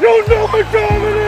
You know time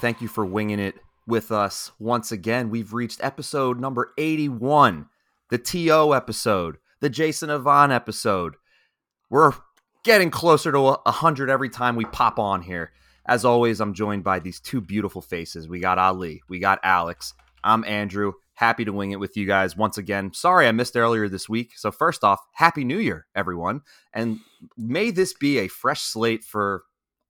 Thank you for winging it with us once again. We've reached episode number 81, the TO episode, the Jason Avant episode. We're getting closer to a 100 every time we pop on here. As always, I'm joined by these two beautiful faces. We got Ali, we got Alex. I'm Andrew. Happy to wing it with you guys once again. Sorry I missed earlier this week. So, first off, Happy New Year, everyone. And may this be a fresh slate for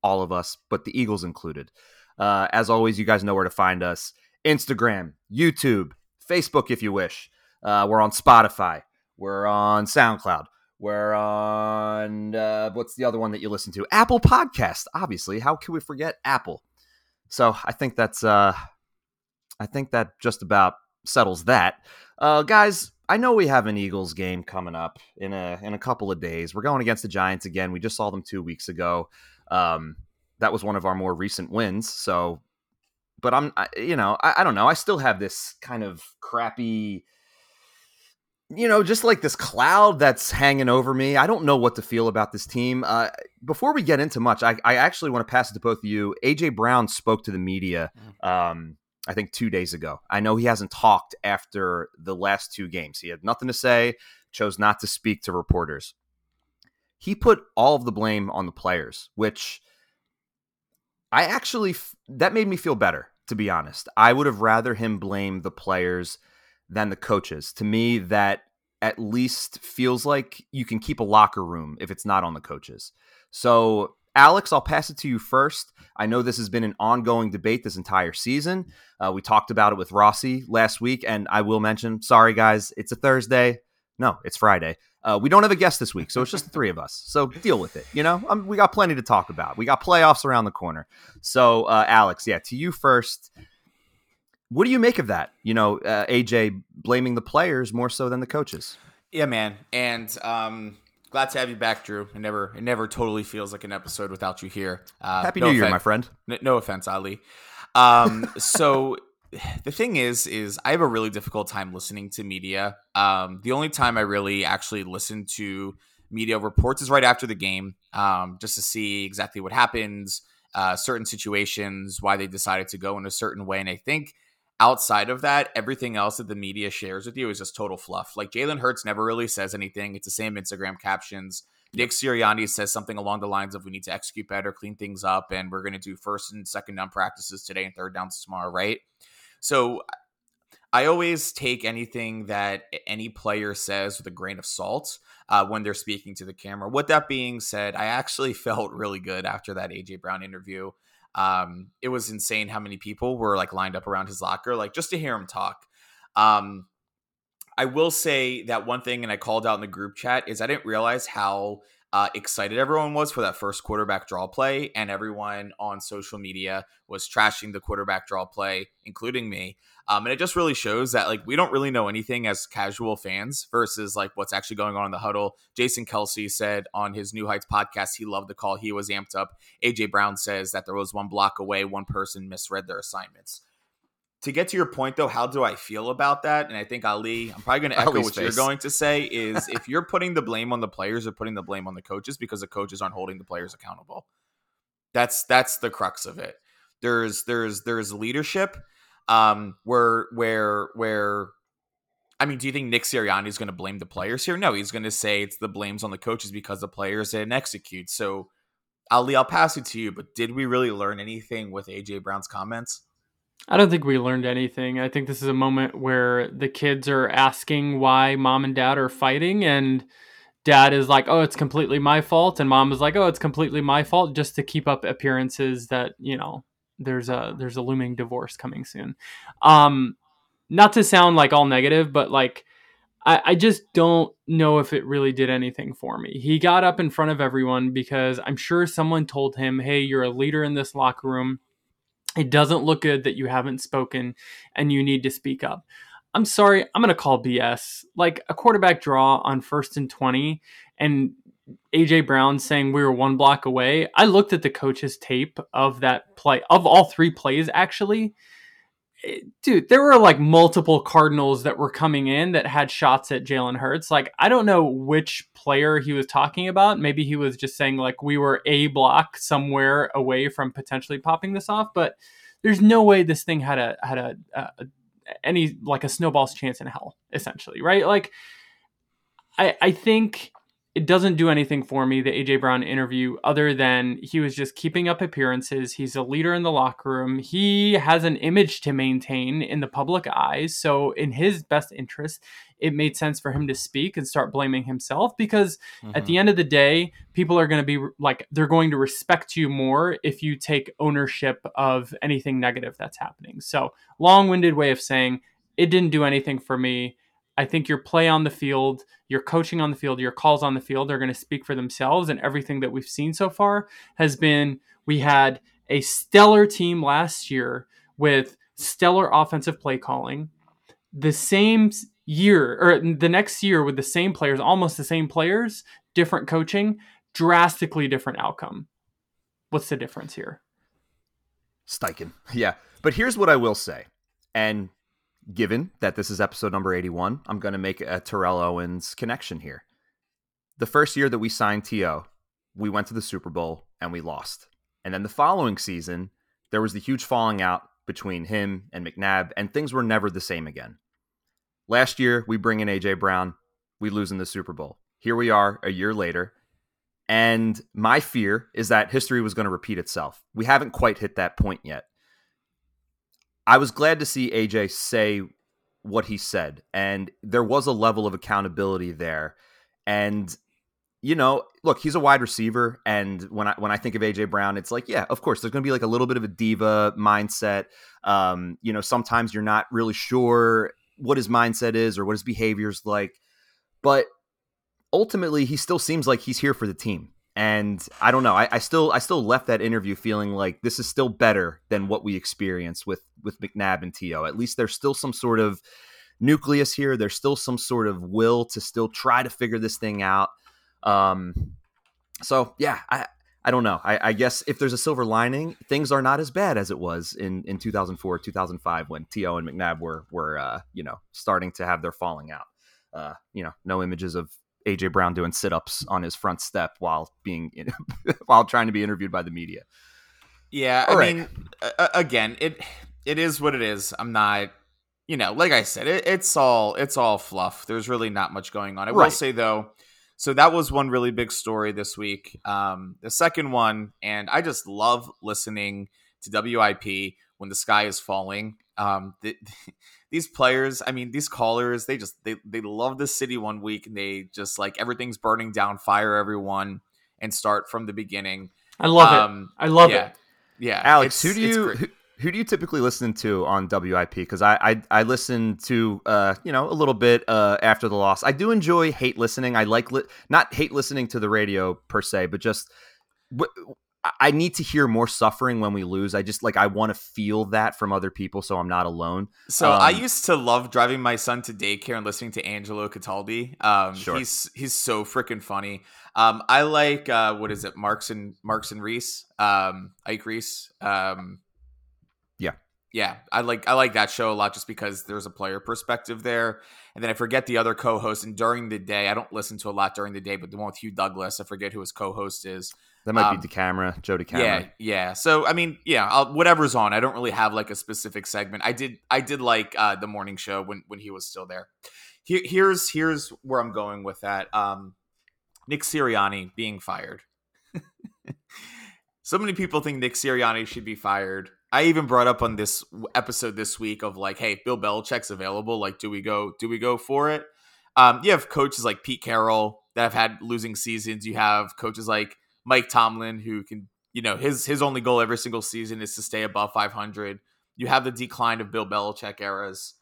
all of us, but the Eagles included. Uh, as always, you guys know where to find us Instagram, YouTube, Facebook, if you wish. Uh, we're on Spotify. We're on SoundCloud. We're on, uh, what's the other one that you listen to? Apple Podcast, obviously. How can we forget Apple? So I think that's, uh, I think that just about settles that. Uh, guys, I know we have an Eagles game coming up in a in a couple of days. We're going against the Giants again. We just saw them two weeks ago. Um, that was one of our more recent wins. So, but I'm, I, you know, I, I don't know. I still have this kind of crappy, you know, just like this cloud that's hanging over me. I don't know what to feel about this team. Uh, before we get into much, I, I actually want to pass it to both of you. AJ Brown spoke to the media. Um, I think two days ago. I know he hasn't talked after the last two games. He had nothing to say, chose not to speak to reporters. He put all of the blame on the players, which I actually, that made me feel better, to be honest. I would have rather him blame the players than the coaches. To me, that at least feels like you can keep a locker room if it's not on the coaches. So, Alex, I'll pass it to you first. I know this has been an ongoing debate this entire season. Uh, we talked about it with Rossi last week, and I will mention sorry, guys, it's a Thursday. No, it's Friday. Uh, we don't have a guest this week, so it's just the three of us. So deal with it. You know, um, we got plenty to talk about. We got playoffs around the corner. So, uh, Alex, yeah, to you first. What do you make of that? You know, uh, AJ blaming the players more so than the coaches. Yeah, man, and um, glad to have you back, Drew. It never, it never totally feels like an episode without you here. Uh, Happy no New Year, offen- my friend. N- no offense, Ali. Um, so the thing is, is I have a really difficult time listening to media. Um, the only time I really actually listen to media reports is right after the game, um, just to see exactly what happens, uh, certain situations, why they decided to go in a certain way, and I think outside of that, everything else that the media shares with you is just total fluff. Like Jalen Hurts never really says anything. It's the same Instagram captions. Nick Sirianni says something along the lines of we need to execute better, clean things up, and we're going to do first and second down practices today and third downs tomorrow, right? So I always take anything that any player says with a grain of salt uh, when they're speaking to the camera. With that being said, I actually felt really good after that AJ Brown interview. Um, it was insane how many people were like lined up around his locker, like just to hear him talk. Um, I will say that one thing, and I called out in the group chat, is I didn't realize how uh, excited everyone was for that first quarterback draw play, and everyone on social media was trashing the quarterback draw play, including me. Um, and it just really shows that like we don't really know anything as casual fans versus like what's actually going on in the huddle. Jason Kelce said on his New Heights podcast he loved the call. He was amped up. AJ Brown says that there was one block away, one person misread their assignments. To get to your point though, how do I feel about that? And I think Ali, I'm probably going to echo Ali's what you're going to say is if you're putting the blame on the players or putting the blame on the coaches because the coaches aren't holding the players accountable. That's that's the crux of it. There's there's there's leadership um where where where I mean, do you think Nick Sirianni is going to blame the players here? No, he's going to say it's the blames on the coaches because the players didn't execute. So, Ali, I'll pass it to you. But did we really learn anything with AJ Brown's comments? I don't think we learned anything. I think this is a moment where the kids are asking why mom and dad are fighting, and dad is like, "Oh, it's completely my fault," and mom is like, "Oh, it's completely my fault," just to keep up appearances that you know there's a there's a looming divorce coming soon. Um, not to sound like all negative, but like I, I just don't know if it really did anything for me. He got up in front of everyone because I'm sure someone told him, hey, you're a leader in this locker room. It doesn't look good that you haven't spoken and you need to speak up. I'm sorry, I'm going to call BS. Like a quarterback draw on first and 20 and AJ Brown saying we were one block away. I looked at the coach's tape of that play, of all three plays actually, dude, there were like multiple Cardinals that were coming in that had shots at Jalen Hurts. Like, I don't know which player he was talking about. Maybe he was just saying like we were a block somewhere away from potentially popping this off, but there's no way this thing had a had a, a any like a snowball's chance in hell, essentially, right? Like, I I think it doesn't do anything for me, the AJ Brown interview, other than he was just keeping up appearances. He's a leader in the locker room. He has an image to maintain in the public eyes. So, in his best interest, it made sense for him to speak and start blaming himself because mm-hmm. at the end of the day, people are going to be like, they're going to respect you more if you take ownership of anything negative that's happening. So, long winded way of saying it didn't do anything for me I think your play on the field, your coaching on the field, your calls on the field are going to speak for themselves. And everything that we've seen so far has been we had a stellar team last year with stellar offensive play calling. The same year, or the next year with the same players, almost the same players, different coaching, drastically different outcome. What's the difference here? Steichen. Yeah. But here's what I will say. And given that this is episode number 81, I'm going to make a Terrell Owens connection here. The first year that we signed T.O., we went to the Super Bowl and we lost. And then the following season, there was the huge falling out between him and McNabb, and things were never the same again. Last year, we bring in A.J. Brown, we lose in the Super Bowl. Here we are a year later. And my fear is that history was going to repeat itself. We haven't quite hit that point yet. I was glad to see AJ say what he said, and there was a level of accountability there. And you know, look, he's a wide receiver, and when I when I think of AJ Brown, it's like, yeah, of course, there's going to be like a little bit of a diva mindset. Um, you know, sometimes you're not really sure what his mindset is or what his behavior's like, but ultimately, he still seems like he's here for the team and I don't know. I, I, still I still left that interview feeling like this is still better than what we experienced with with McNabb and To. At least there's still some sort of nucleus here. There's still some sort of will to still try to figure this thing out. Um, so yeah, I I don't know. I, I guess if there's a silver lining, things are not as bad as it was in in 2004 2005 when T.O. and McNabb were were uh, you know starting to have their falling out. Uh, you know, no images of AJ Brown doing sit-ups on his front step while being in, while trying to be interviewed by the media. Yeah, All I right. mean, uh, again, it it is what it is. I'm not, you know, like I said, it, it's all it's all fluff. There's really not much going on. I right. will say though, so that was one really big story this week. Um, the second one, and I just love listening to WIP when the sky is falling. Um, the, these players, I mean, these callers, they just they they love the city one week and they just like everything's burning down, fire everyone, and start from the beginning. I love um, it. I love yeah, it. Yeah, Alex, who do you who, who, do you typically listen to on WIP? Because I, I I listen to uh you know a little bit uh after the loss. I do enjoy hate listening. I like li- not hate listening to the radio per se, but just. W- I need to hear more suffering when we lose. I just like I want to feel that from other people, so I'm not alone. So um, I used to love driving my son to daycare and listening to Angelo Cataldi. Um, sure. he's he's so freaking funny. Um, I like uh, what is it, Marks and Marks and Reese, um, Ike Reese. Um, yeah, yeah, I like I like that show a lot just because there's a player perspective there. And then I forget the other co-host. And during the day, I don't listen to a lot during the day, but the one with Hugh Douglas, I forget who his co-host is. That might um, be DeCamara, Joe DeCamara. Yeah, yeah. So I mean, yeah, I'll, whatever's on. I don't really have like a specific segment. I did, I did like uh, the morning show when when he was still there. Here, here's here's where I'm going with that. Um, Nick Sirianni being fired. so many people think Nick Sirianni should be fired. I even brought up on this episode this week of like, hey, Bill Belichick's available. Like, do we go? Do we go for it? Um, you have coaches like Pete Carroll that have had losing seasons. You have coaches like Mike Tomlin, who can, you know, his his only goal every single season is to stay above 500. You have the decline of Bill Belichick eras.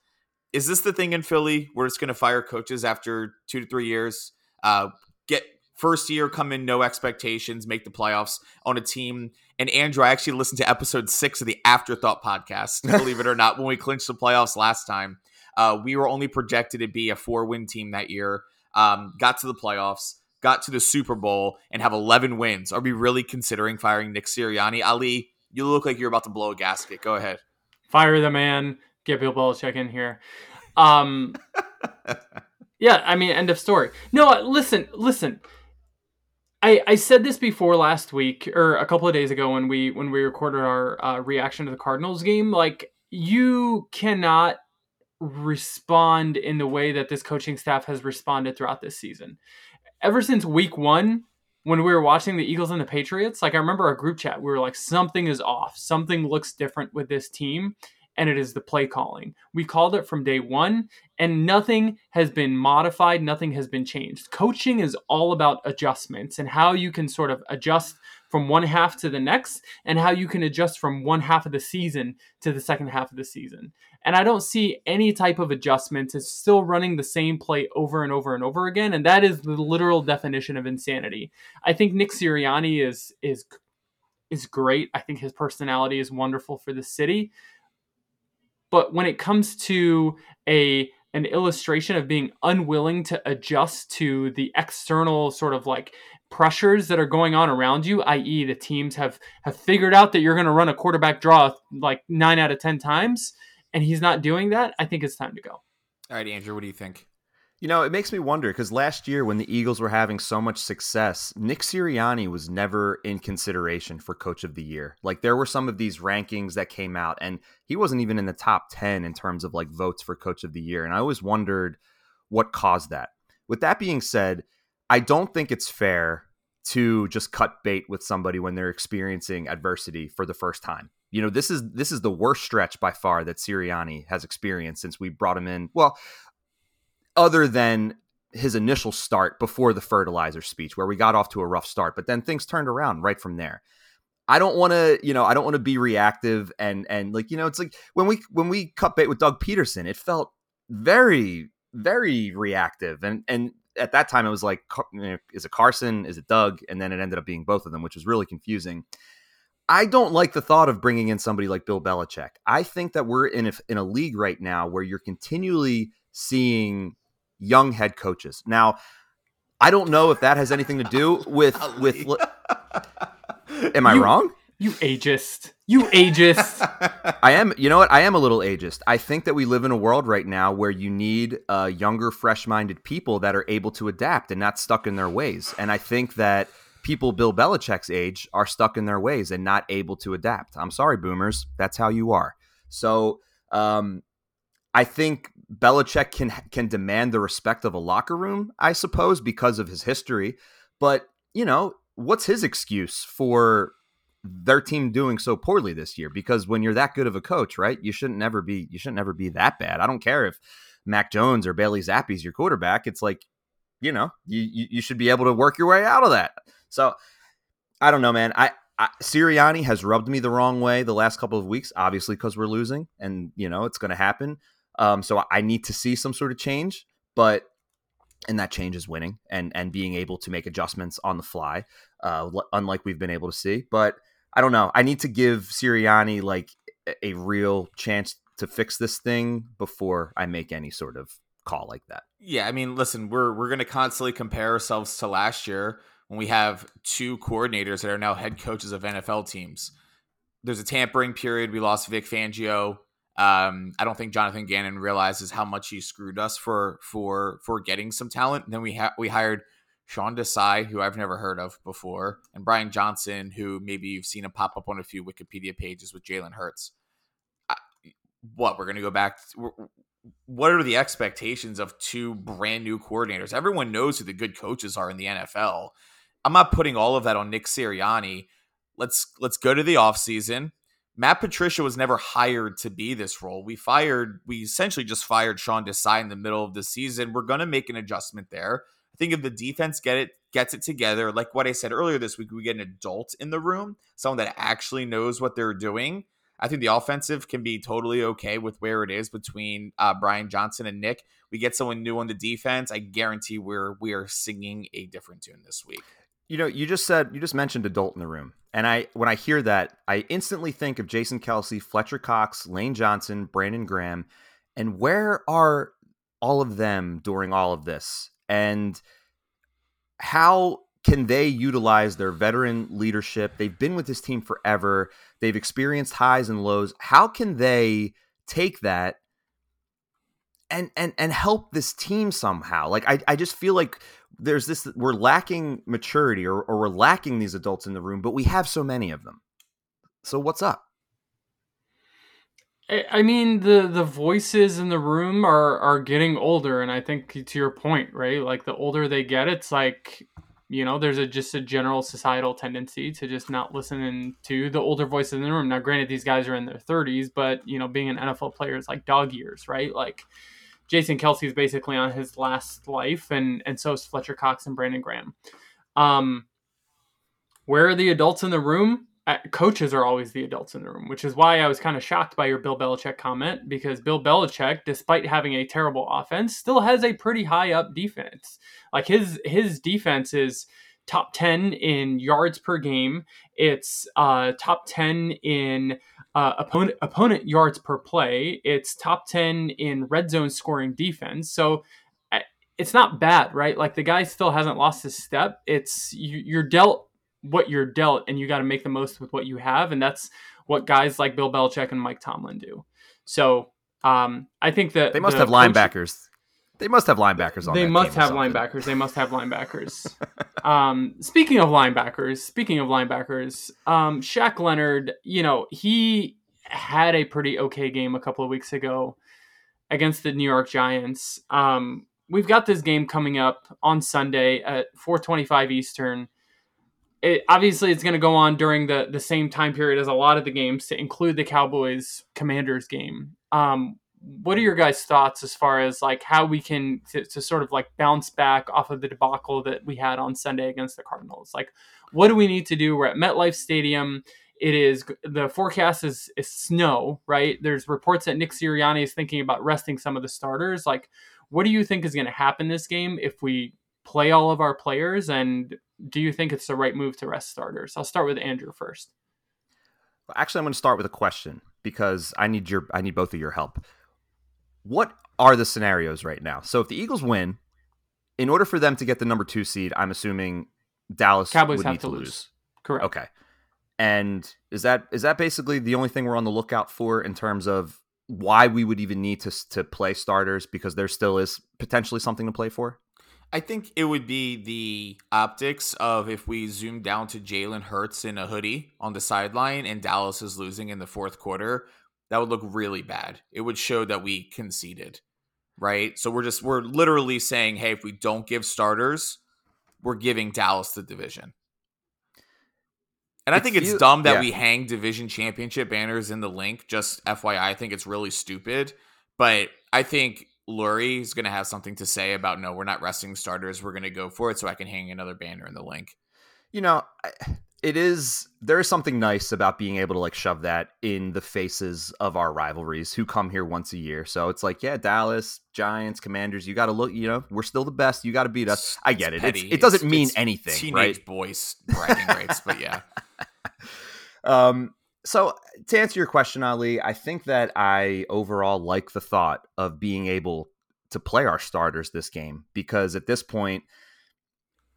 is this the thing in Philly? We're just going to fire coaches after two to three years. Uh, get first year, come in no expectations, make the playoffs on a team. And Andrew, I actually listened to episode six of the Afterthought podcast. Believe it or not, when we clinched the playoffs last time, uh, we were only projected to be a four win team that year. Um, got to the playoffs, got to the Super Bowl, and have 11 wins. Are we really considering firing Nick Sirianni? Ali, you look like you're about to blow a gasket. Go ahead. Fire the man. Get Bill Belichick in here. Um, yeah, I mean, end of story. No, listen, listen. I, I said this before last week or a couple of days ago when we when we recorded our uh, reaction to the Cardinals game. Like you cannot respond in the way that this coaching staff has responded throughout this season. Ever since week one, when we were watching the Eagles and the Patriots, like I remember our group chat, we were like, something is off. Something looks different with this team and it is the play calling. We called it from day one, and nothing has been modified, nothing has been changed. Coaching is all about adjustments and how you can sort of adjust from one half to the next, and how you can adjust from one half of the season to the second half of the season. And I don't see any type of adjustment. It's still running the same play over and over and over again, and that is the literal definition of insanity. I think Nick Sirianni is is is great. I think his personality is wonderful for the city. But when it comes to a an illustration of being unwilling to adjust to the external sort of like pressures that are going on around you, i.e., the teams have have figured out that you're going to run a quarterback draw like nine out of ten times, and he's not doing that. I think it's time to go. All right, Andrew, what do you think? You know, it makes me wonder because last year when the Eagles were having so much success, Nick Sirianni was never in consideration for coach of the year. Like there were some of these rankings that came out and he wasn't even in the top 10 in terms of like votes for coach of the year. And I always wondered what caused that. With that being said, I don't think it's fair to just cut bait with somebody when they're experiencing adversity for the first time. You know, this is this is the worst stretch by far that Sirianni has experienced since we brought him in. Well, other than his initial start before the fertilizer speech where we got off to a rough start but then things turned around right from there i don't want to you know i don't want to be reactive and and like you know it's like when we when we cut bait with doug Pederson, it felt very very reactive and and at that time it was like is it carson is it doug and then it ended up being both of them which was really confusing I don't like the thought of bringing in somebody like Bill Belichick. I think that we're in a, in a league right now where you're continually seeing young head coaches. Now, I don't know if that has anything to do with with. Am I you, wrong? You ageist. You ageist. I am. You know what? I am a little ageist. I think that we live in a world right now where you need uh, younger, fresh-minded people that are able to adapt and not stuck in their ways. And I think that people Bill Belichick's age are stuck in their ways and not able to adapt. I'm sorry, boomers. That's how you are. So um, I think Belichick can can demand the respect of a locker room, I suppose, because of his history. But you know, what's his excuse for their team doing so poorly this year? Because when you're that good of a coach, right, you shouldn't never be you shouldn't never be that bad. I don't care if Mac Jones or Bailey Zappe's your quarterback. It's like, you know, you you should be able to work your way out of that. So I don't know, man. I I, Sirianni has rubbed me the wrong way the last couple of weeks, obviously because we're losing, and you know it's going to happen. Um, so I need to see some sort of change, but and that change is winning and and being able to make adjustments on the fly, uh, unlike we've been able to see. But I don't know. I need to give Sirianni like a real chance to fix this thing before I make any sort of call like that. Yeah, I mean, listen, we're we're going to constantly compare ourselves to last year when we have two coordinators that are now head coaches of NFL teams. There's a tampering period. We lost Vic Fangio. Um, I don't think Jonathan Gannon realizes how much he screwed us for for for getting some talent. And then we ha- we hired Sean Desai, who I've never heard of before, and Brian Johnson, who maybe you've seen him pop up on a few Wikipedia pages with Jalen Hurts. What we're gonna go back? To, what are the expectations of two brand new coordinators? Everyone knows who the good coaches are in the NFL. I'm not putting all of that on Nick Sirianni. Let's let's go to the offseason. Matt Patricia was never hired to be this role. We fired, we essentially just fired Sean Desai in the middle of the season. We're going to make an adjustment there. Think if the defense get it gets it together, like what I said earlier this week, we get an adult in the room, someone that actually knows what they're doing. I think the offensive can be totally okay with where it is between uh, Brian Johnson and Nick. We get someone new on the defense. I guarantee we're we are singing a different tune this week. You know, you just said you just mentioned adult in the room, and I when I hear that, I instantly think of Jason Kelce, Fletcher Cox, Lane Johnson, Brandon Graham, and where are all of them during all of this, and how can they utilize their veteran leadership? They've been with this team forever. They've experienced highs and lows. How can they take that and and and help this team somehow? Like I, I just feel like there's this we're lacking maturity or, or we're lacking these adults in the room, but we have so many of them. So what's up? I mean the the voices in the room are are getting older, and I think to your point, right? Like the older they get, it's like you know there's a just a general societal tendency to just not listen to the older voices in the room. Now, granted, these guys are in their 30s, but you know, being an NFL player is like dog years, right? Like Jason Kelce is basically on his last life, and and so is Fletcher Cox and Brandon Graham. Um, where are the adults in the room? Coaches are always the adults in the room, which is why I was kind of shocked by your Bill Belichick comment because Bill Belichick, despite having a terrible offense, still has a pretty high up defense. Like his his defense is top 10 in yards per game. It's uh, top 10 in uh, opponent opponent yards per play. It's top 10 in red zone scoring defense. So uh, it's not bad, right? Like the guy still hasn't lost his step. It's you, you're dealt what you're dealt and you got to make the most with what you have and that's what guys like Bill Belichick and Mike Tomlin do. So, um, I think that they must have coach, linebackers. They must have linebackers on. They must have linebackers. They must have linebackers. um, speaking of linebackers, speaking of linebackers, um, Shaq Leonard, you know, he had a pretty okay game a couple of weeks ago against the New York Giants. Um, we've got this game coming up on Sunday at 4:25 Eastern it, obviously it's going to go on during the the same time period as a lot of the games to include the Cowboys Commanders game. Um, what are your guys' thoughts as far as like how we can to, to, sort of like bounce back off of the debacle that we had on Sunday against the Cardinals? Like, what do we need to do? We're at MetLife Stadium. It is the forecast is, is snow, right? There's reports that Nick Sirianni is thinking about resting some of the starters. Like, what do you think is going to happen this game if we play all of our players and do you think it's the right move to rest starters? I'll start with Andrew first. Actually, I'm going to start with a question because I need your I need both of your help. What are the scenarios right now? So if the Eagles win, in order for them to get the number two seed, I'm assuming Dallas Cowboys would have need to lose. lose. Correct. Okay. And is that is that basically the only thing we're on the lookout for in terms of why we would even need to to play starters because there still is potentially something to play for? I think it would be the optics of if we zoom down to Jalen Hurts in a hoodie on the sideline and Dallas is losing in the fourth quarter. That would look really bad. It would show that we conceded, right? So we're just, we're literally saying, hey, if we don't give starters, we're giving Dallas the division. And I think it's dumb that yeah. we hang division championship banners in the Linc. Just FYI, I think it's really stupid. But I think Lurie is going to have something to say about no, we're not resting starters. We're going to go for it, so I can hang another banner in the Linc. You know, it is there is something nice about being able to like shove that in the faces of our rivalries who come here once a year. So it's like, yeah, Dallas, Giants, Commanders, you got to look. You know, we're still the best. You got to beat us. I get it. it doesn't it's, mean it's anything. Teenage right? boys bragging rights, but yeah. Um, so to answer your question, Ali, I think that I overall like the thought of being able to play our starters this game because at this point,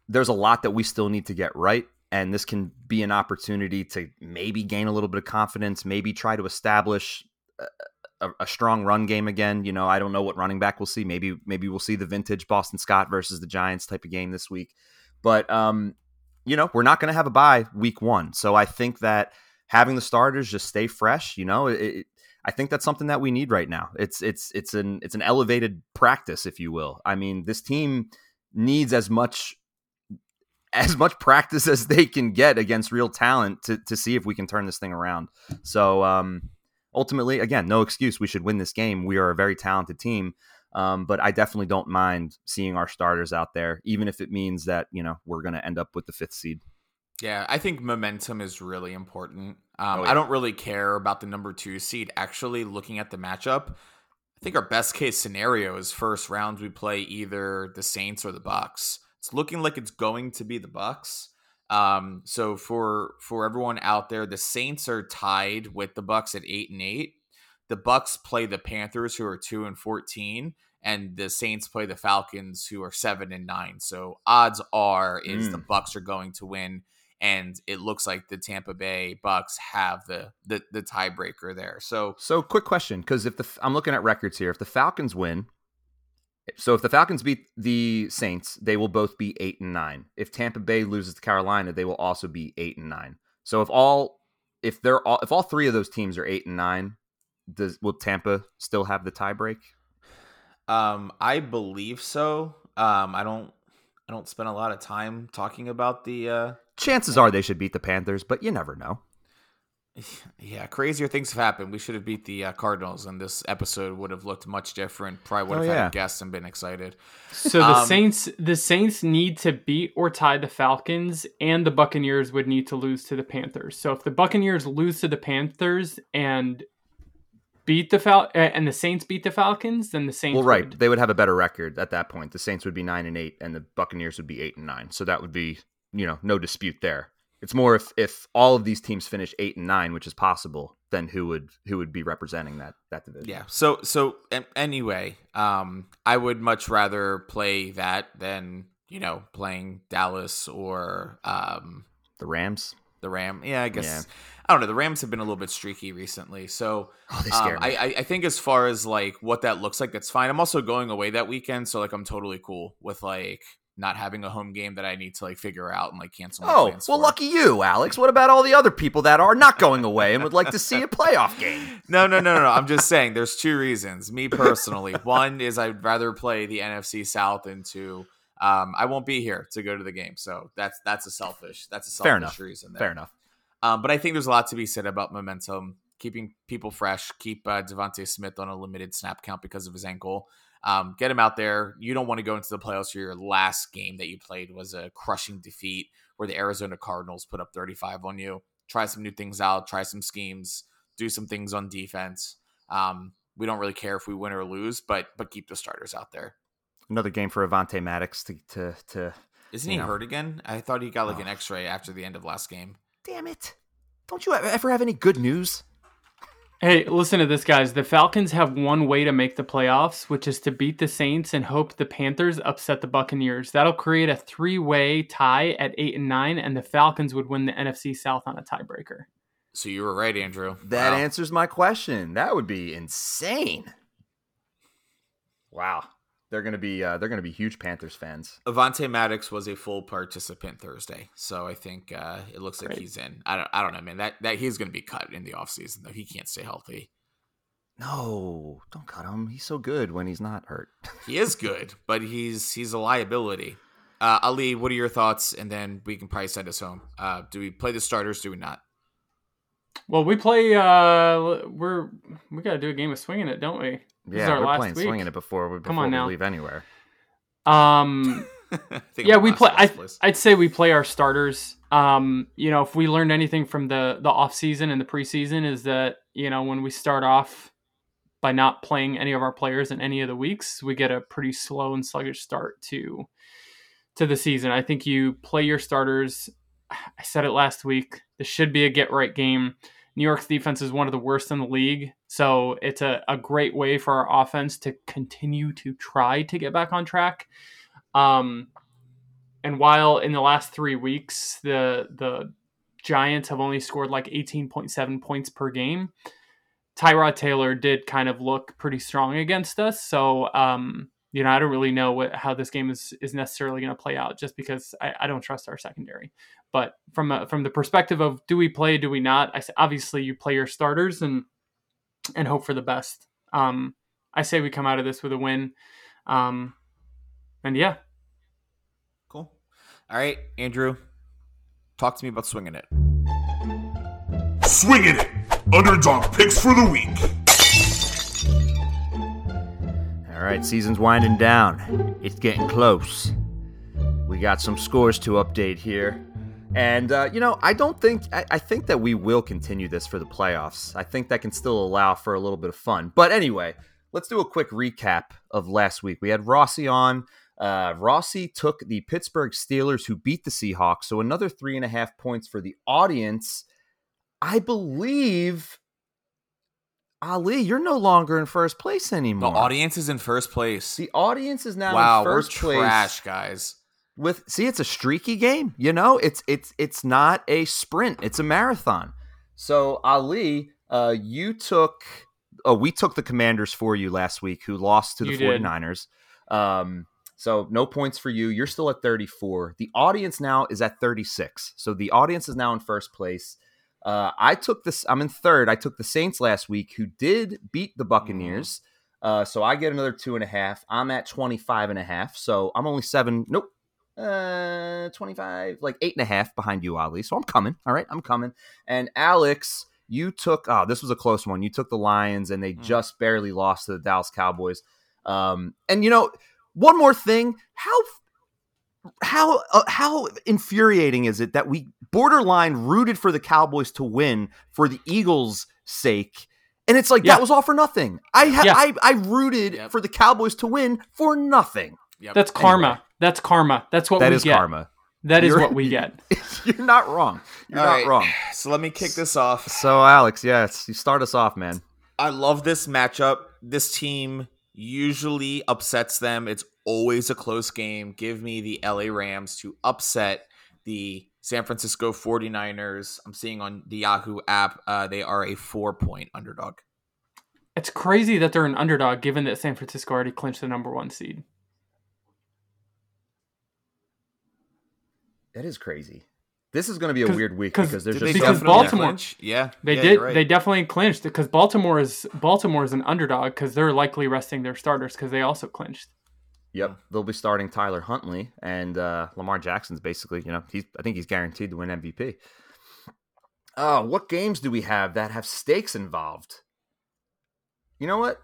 there's a lot that we still need to get right. And this can be an opportunity to maybe gain a little bit of confidence, maybe try to establish a, a, strong run game again. You know, I don't know what running back we'll see. Maybe maybe we'll see the vintage Boston Scott versus the Giants type of game this week. But um, you know, we're not going to have a bye week one, so I think that having the starters just stay fresh. You know, it, I think that's something that we need right now. It's it's it's an it's an elevated practice, if you will. I mean, this team needs as much as much practice as they can get against real talent to to see if we can turn this thing around. So um, ultimately, again, no excuse. We should win this game. We are a very talented team. Um, but I definitely don't mind seeing our starters out there, even if it means that you know we're going to end up with the fifth seed. Yeah, I think momentum is really important. Um, Oh, yeah. I don't really care about the number two seed. Actually, looking at the matchup, I think our best case scenario is first round we play either the Saints or the Bucks. It's looking like it's going to be the Bucks. Um, so for for everyone out there, the Saints are tied with the Bucks at eight and eight. The Bucks play the Panthers, who are two and fourteen, and the Saints play the Falcons, who are seven and nine. So odds are is the Mm. Bucks are going to win and it looks like the Tampa Bay Bucks have the the, the tiebreaker there. So So, quick question, because if the I'm looking at records here, if the Falcons win, so if the Falcons beat the Saints, they will both be eight and nine. If Tampa Bay loses to Carolina, they will also be eight and nine. So if all if they're all if all three of those teams are eight and nine, does will Tampa still have the tiebreak? um, I believe so. Um, I don't I don't spend a lot of time talking about the uh, Chances are they should beat the Panthers, but you never know. yeah crazier things have happened. We should have beat the uh, Cardinals, and this episode would have looked much different. Probably would Oh, have had yeah. a guest and been excited. So the Um, Saints the Saints need to beat or tie the Falcons and the Buccaneers would need to lose to the Panthers. So if the Buccaneers lose to the Panthers and beat the Fal- uh, and the Saints beat the Falcons, then the Saints Well, right, would- they would have a better record at that point. The Saints would be nine and eight, and the Buccaneers would be eight and nine. So that would be, you know, no dispute there. It's more if if all of these teams finish eight and nine, which is possible, then who would who would be representing that that division? Yeah. So so anyway, um, I would much rather play that than you know playing Dallas or um the Rams. the Ram. Yeah, I guess Yeah. I don't know. The Rams have been a little bit streaky recently, so Oh, um, I. I I think as far as like what that looks like, that's fine. I'm also going away that weekend, so like I'm totally cool with like not having a home game that I need to like figure out and like cancel. My oh, well, for. lucky you, Alex. What about all the other people that are not going away and would like to see a playoff game? No, no, no, no, no. I'm just saying there's two reasons. Me personally, one is I'd rather play the NFC South, and two, um, I won't be here to go to the game. So that's that's a selfish that's a selfish Fair enough. reason. There. Fair enough. Um, but I think there's a lot to be said about momentum, keeping people fresh, keep uh, DeVonta Smith on a limited snap count because of his ankle. Um, get him out there. You don't want to go into the playoffs where your last game that you played was a crushing defeat where the Arizona Cardinals put up 35 on you. Try some new things out, try some schemes, do some things on defense. Um, we don't really care if we win or lose, but but keep the starters out there. Another game for Avonte Maddox to to, to Isn't he know. hurt again? I thought he got like an Oh. X-ray after the end of last game. Damn it! Don't you ever have any good news? Hey, listen to this, guys. The Falcons have one way to make the playoffs, which is to beat the Saints and hope the Panthers upset the Buccaneers. That'll create a three-way tie at eight and nine, and the Falcons would win the NFC South on a tiebreaker. So you were right, Andrew. That Wow. answers my question. That would be insane. Wow, they're gonna be uh, they're gonna be huge Panthers fans. Avonte Maddox was a full participant Thursday, so I think uh, it looks like he's in. I don't, I don't know, man. That that he's going to be cut in the offseason, though. He can't stay healthy. No, don't cut him. He's so good when he's not hurt. He is good, but he's he's a liability. Uh, Ali, what are your thoughts? And then we can probably send us home. Uh, do we play the starters? Do we not? Well, we play. Uh, we're we got to do a game of swinging it, don't we? This is yeah, our we're last playing week. swinging it before we, before Come on we now. leave anywhere. Um, yeah, we play. I, I'd say we play our starters. Um, you know, if we learned anything from the the off season and the preseason, is that you know when we start off by not playing any of our players in any of the weeks, we get a pretty slow and sluggish start to to the season. I think you play your starters. I said it last week. This should be a get right game. New York's defense is one of the worst in the league. So it's a, a great way for our offense to continue to try to get back on track. Um, and while in the last three weeks, the the Giants have only scored like 18.7 points per game, Tyrod Taylor did kind of look pretty strong against us. So, um, you know, I don't really know what, how this game is, is necessarily going to play out just because I, I don't trust our secondary. But from a, from the perspective of do we play, do we not? I say obviously you play your starters and and hope for the best. Um, I say we come out of this with a win. Um, and yeah, Cool. All right, Andrew, talk to me about swinging it. Swinging it. Underdog picks for the week. All right, season's winding down. It's getting close. We got some scores to update here. And uh, you know, I don't think I, I think that we will continue this for the playoffs. I think that can still allow for a little bit of fun. But anyway, let's do a quick recap of last week. We had Rossi on. Uh, Rossi took the Pittsburgh Steelers, who beat the Seahawks. So another three and a half points for the audience. I believe Ali, you're no longer in first place anymore. The audience is in first place. the audience is now wow, in we're first place trash, guys. with see it's a streaky game you know it's it's it's not a sprint it's a marathon so ali uh you took oh we took the commanders for you last week who lost to the You did. 49ers um so no points for you you're still at 34 the audience now is at 36 so the audience is now in first place uh, I took this. I'm in third. I took the Saints last week, who did beat the Buccaneers. Uh, so I get another two and a half. I'm at 25 and a half. So I'm only seven. Nope. Uh, 25, like eight and a half behind you, Ali. So I'm coming. All right. I'm coming. And Alex, you took, oh, this was a close one. You took the Lions and they Mm. just barely lost to the Dallas Cowboys. Um, and you know, one more thing. How how uh, how infuriating is it that we borderline rooted for the Cowboys to win for the Eagles' sake, and it's like Yeah. that was all for nothing. I ha- Yeah. I I rooted Yep. for the Cowboys to win for nothing. Yep. That's karma. That's karma. That's what That we is get. karma. That is You're- what we get. You're not wrong. You're All not right, wrong. So let me kick this off. So Alex, yes, you start us off, man. I love this matchup. This team usually upsets them. It's always a close game. Give me the LA Rams to upset the San Francisco 49ers. I'm seeing on the Yahoo app, uh, they are a four point underdog. It's crazy that they're an underdog given that San Francisco already clinched the number one seed. That is crazy. This is going to be a weird week 'cause- because there's Did just they so because Baltimore- clinch? Yeah. They yeah, did. right. They definitely clinched because Baltimore is Baltimore is an underdog because they're likely resting their starters because they also clinched. Yep, they'll be starting Tyler Huntley and uh, Lamar Jackson's basically, you know, he's I think he's guaranteed to win MVP. Oh, what games do we have that have stakes involved? You know what?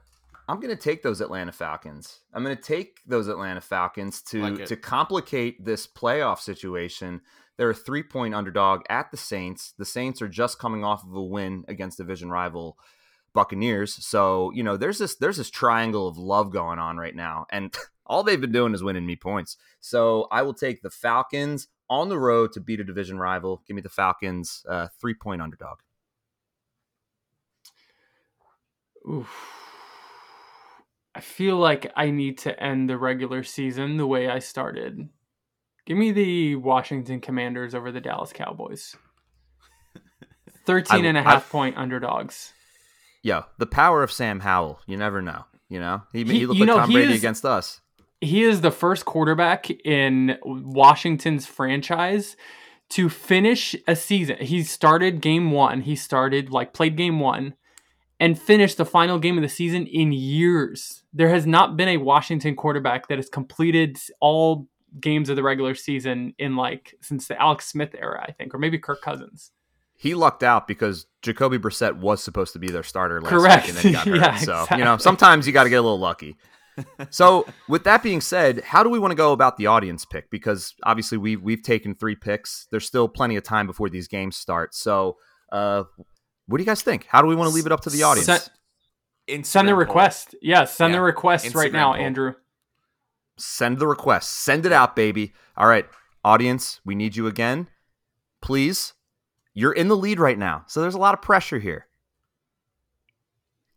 I'm going to take those Atlanta Falcons. I'm going to take those Atlanta Falcons to Like to complicate this playoff situation. They're a three point underdog at the Saints. The Saints are just coming off of a win against division rival Buccaneers. So, you know, there's this there's this triangle of love going on right now. And all they've been doing is winning me points. So I will take the Falcons on the road to beat a division rival. Give me the Falcons, uh, three point underdog. Oof. I feel like I need to end the regular season the way I started. Give me the Washington Commanders over the Dallas Cowboys. 13 and a I- half point underdogs. Yo, the power of Sam Howell. You never know. You know, he, he, He- looked you like know, Tom Brady is- against us. He is the first quarterback in Washington's franchise to finish a season. He started game one. He started, like, played game one and finish the final game of the season in years. There has not been a Washington quarterback that has completed all games of the regular season in, like, since the Alex Smith era, I think, or maybe Kirk Cousins. He lucked out because Jacoby Brissett was supposed to be their starter last Correct. week and then he got hurt. Yeah, so you know, sometimes you got to get a little lucky. so with that being said, how do we want to go about the audience pick? Because obviously we've we've taken three picks. There's still plenty of time before these games start. So uh, what do you guys think? How do we want to leave it up to the audience? Send- Instagram Send the poll. request. Yes, send the Yeah. request right now, poll. Andrew. Send the request. Send it out, baby. All right, audience, we need you again. Please. You're in the lead right now. So there's a lot of pressure here.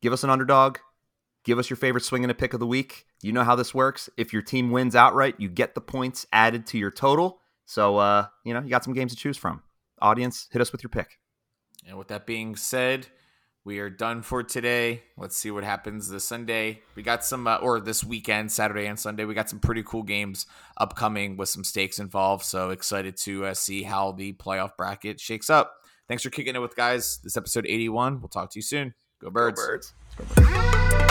Give us an underdog. Give us your favorite swing and a pick of the week. You know how this works. If your team wins outright, you get the points added to your total. So, uh, you know, you got some games to choose from. Audience, hit us with your pick. And with that being said, we are done for today. Let's see what happens this Sunday. We got some, uh, or this weekend, Saturday and Sunday. We got some pretty cool games upcoming with some stakes involved. So excited to uh, see how the playoff bracket shakes up. Thanks for kicking it with guys. This episode 81. We'll talk to you soon. Go birds. Go birds.